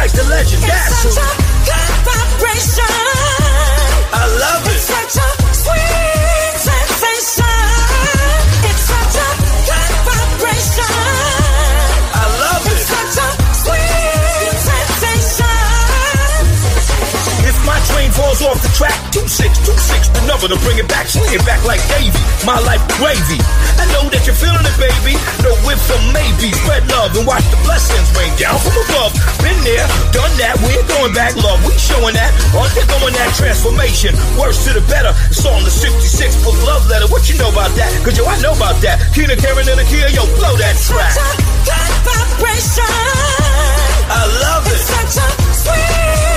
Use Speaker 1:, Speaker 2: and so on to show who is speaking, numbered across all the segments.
Speaker 1: Spike's the legend. It's That's
Speaker 2: such
Speaker 1: who.
Speaker 2: a good vibration.
Speaker 1: I love it.
Speaker 2: It's such a sweet sensation. It's such a good vibration.
Speaker 1: I love it.
Speaker 2: It's such a sweet sensation.
Speaker 1: If my train falls off the track, two six, two six, the number to bring it back, swing it back like Davy my life gravy. I know that you're feeling it, baby. No ifs or maybe. Spread love and watch the blessings rain down from above. Been there, done that. We ain't going back, love. We showing that. Undergoing that transformation. Worse to the better. It's on the 66 book love letter. What you know about that? Cause yo, I know about that. Kina Karen and Akia, yo, blow that track.
Speaker 2: Such a good vibration.
Speaker 1: I love it.
Speaker 2: It's such a sweet.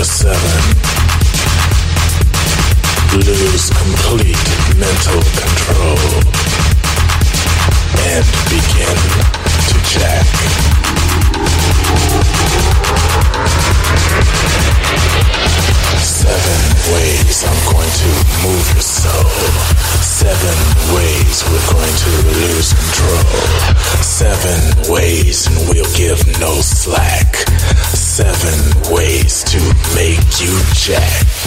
Speaker 3: Number 7 Lose complete mental control and begin to jack. Seven ways I'm going to move your soul. Seven ways we're going to lose control. Seven ways and we'll give no slack Seven ways to make you jack.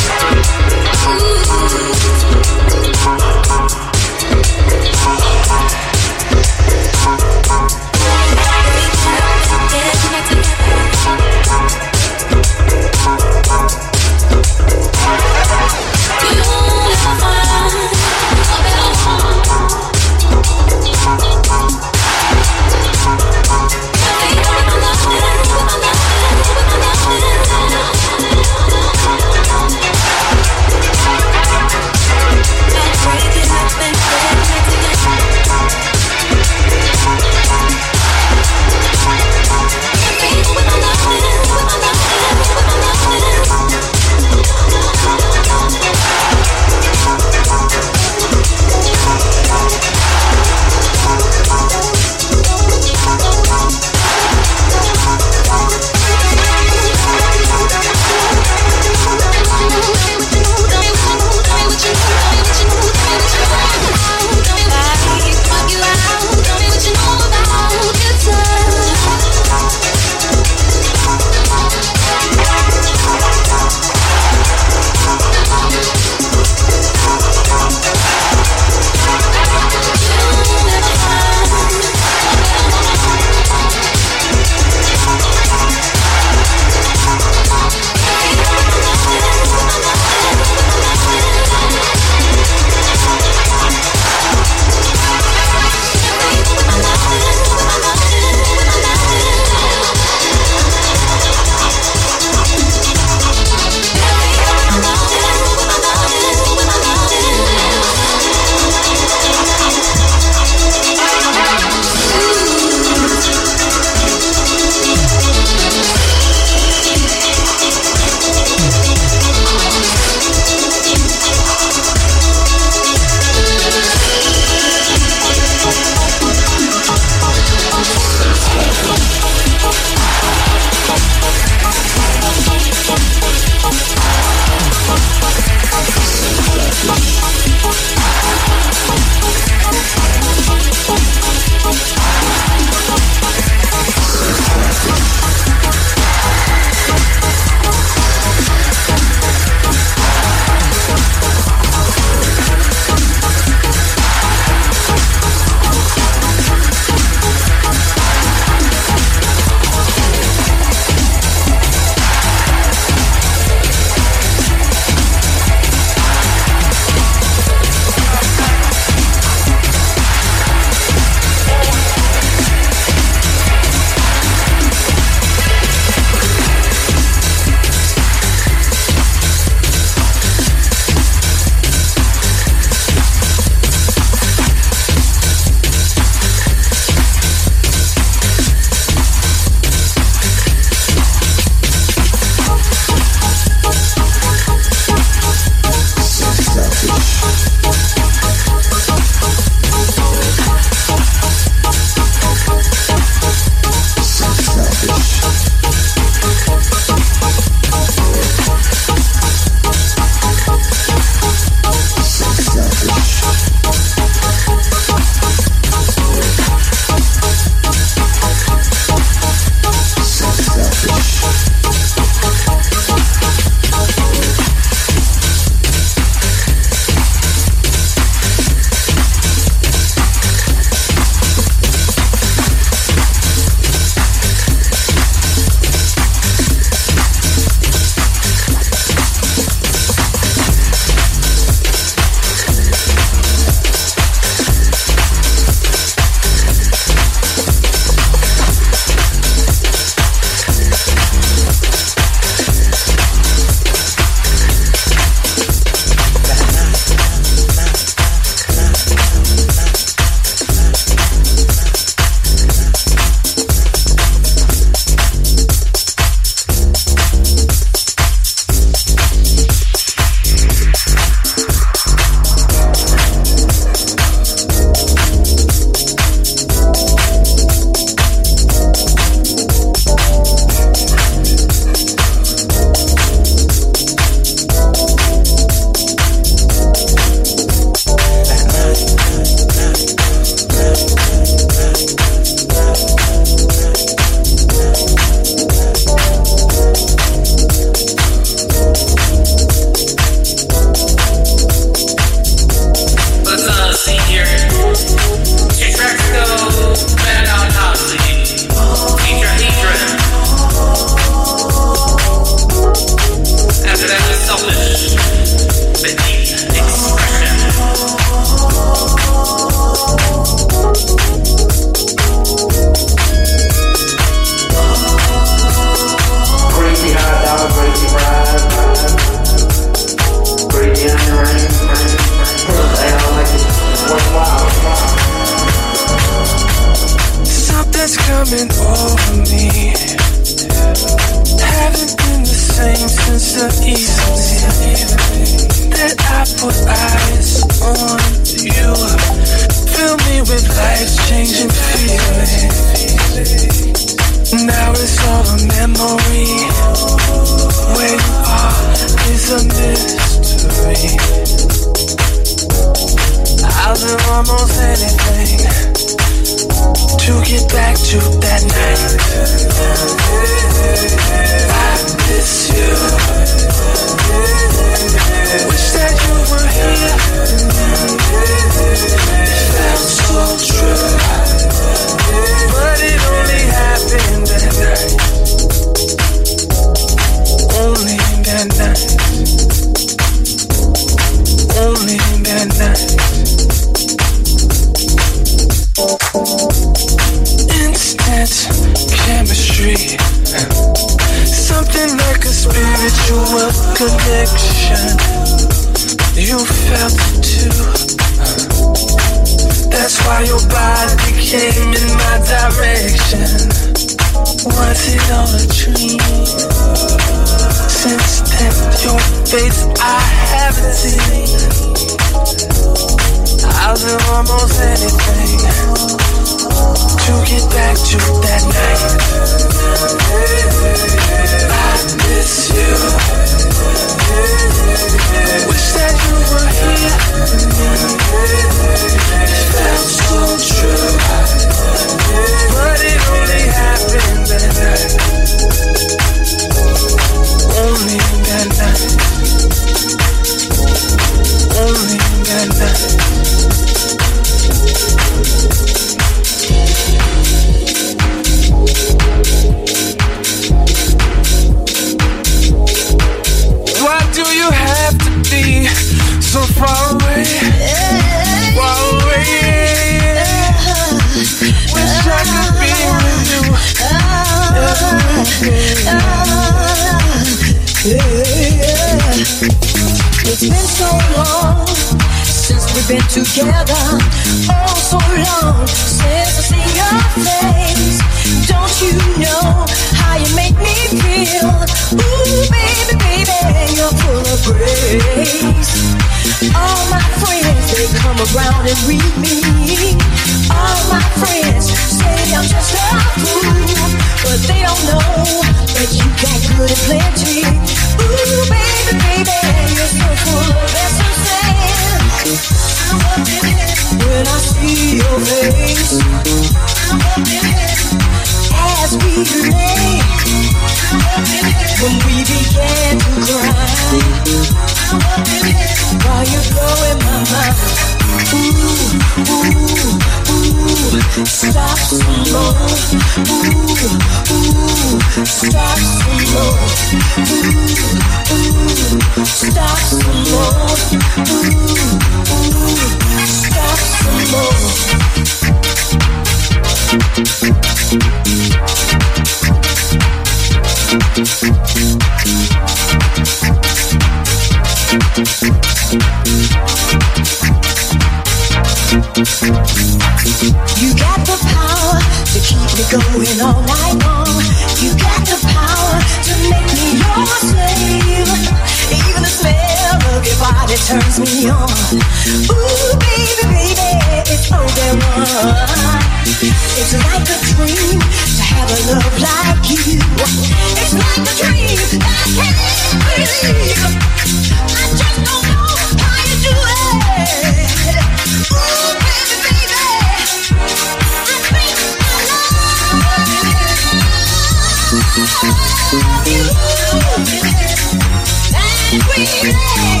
Speaker 2: We lay.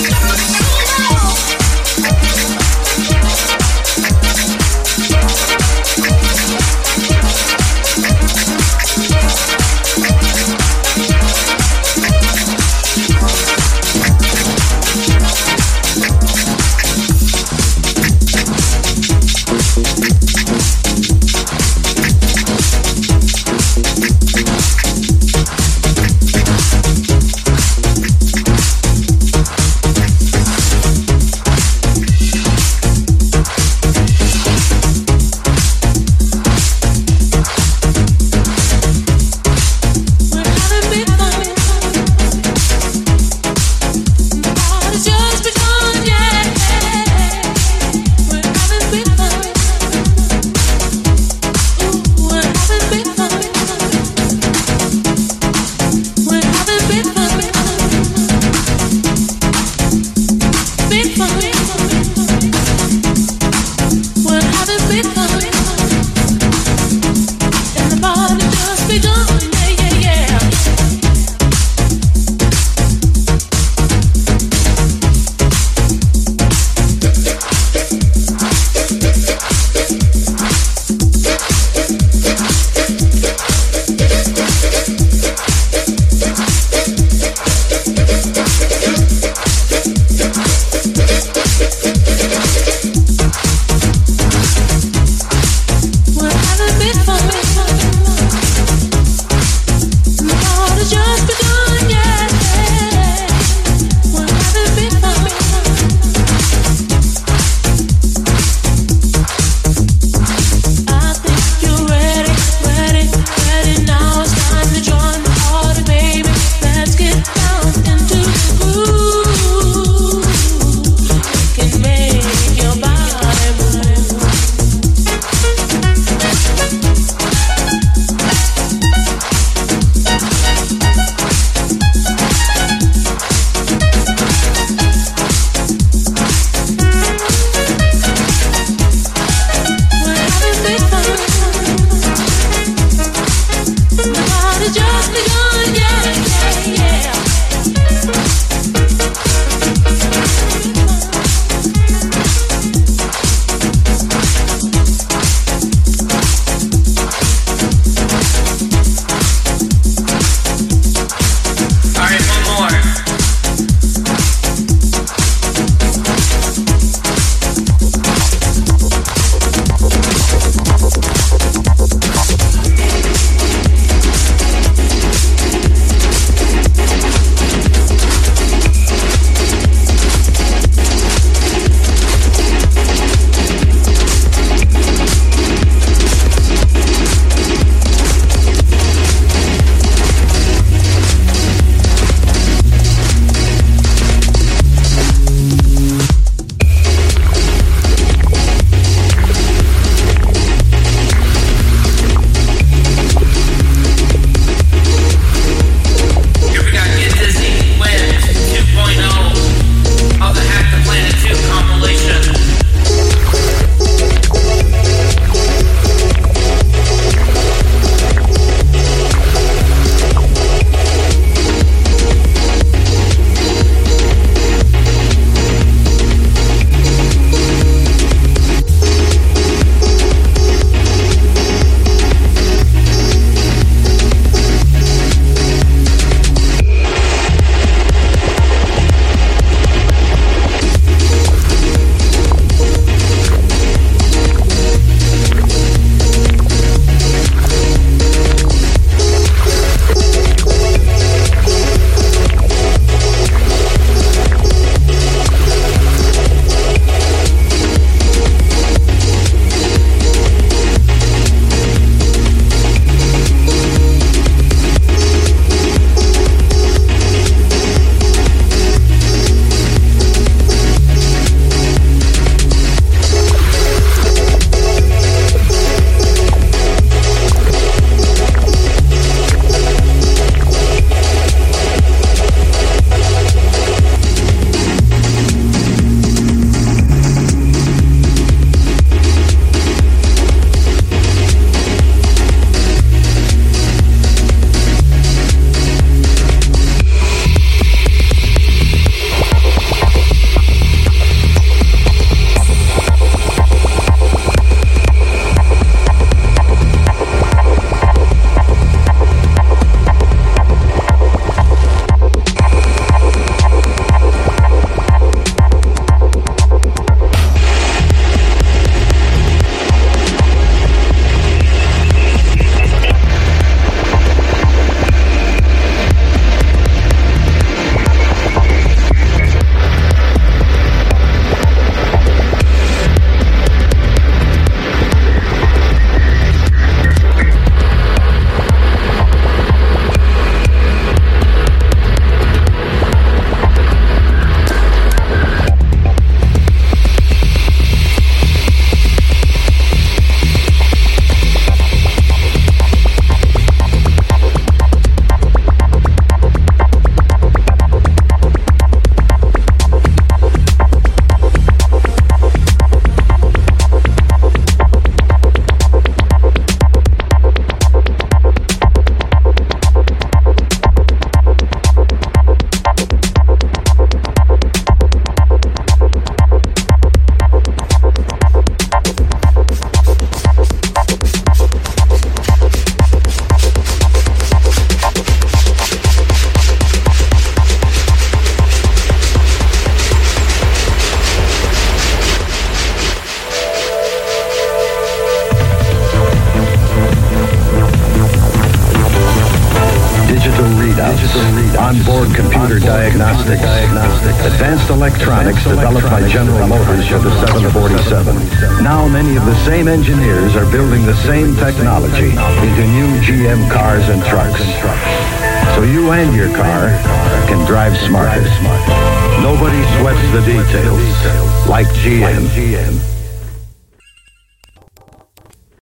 Speaker 2: When we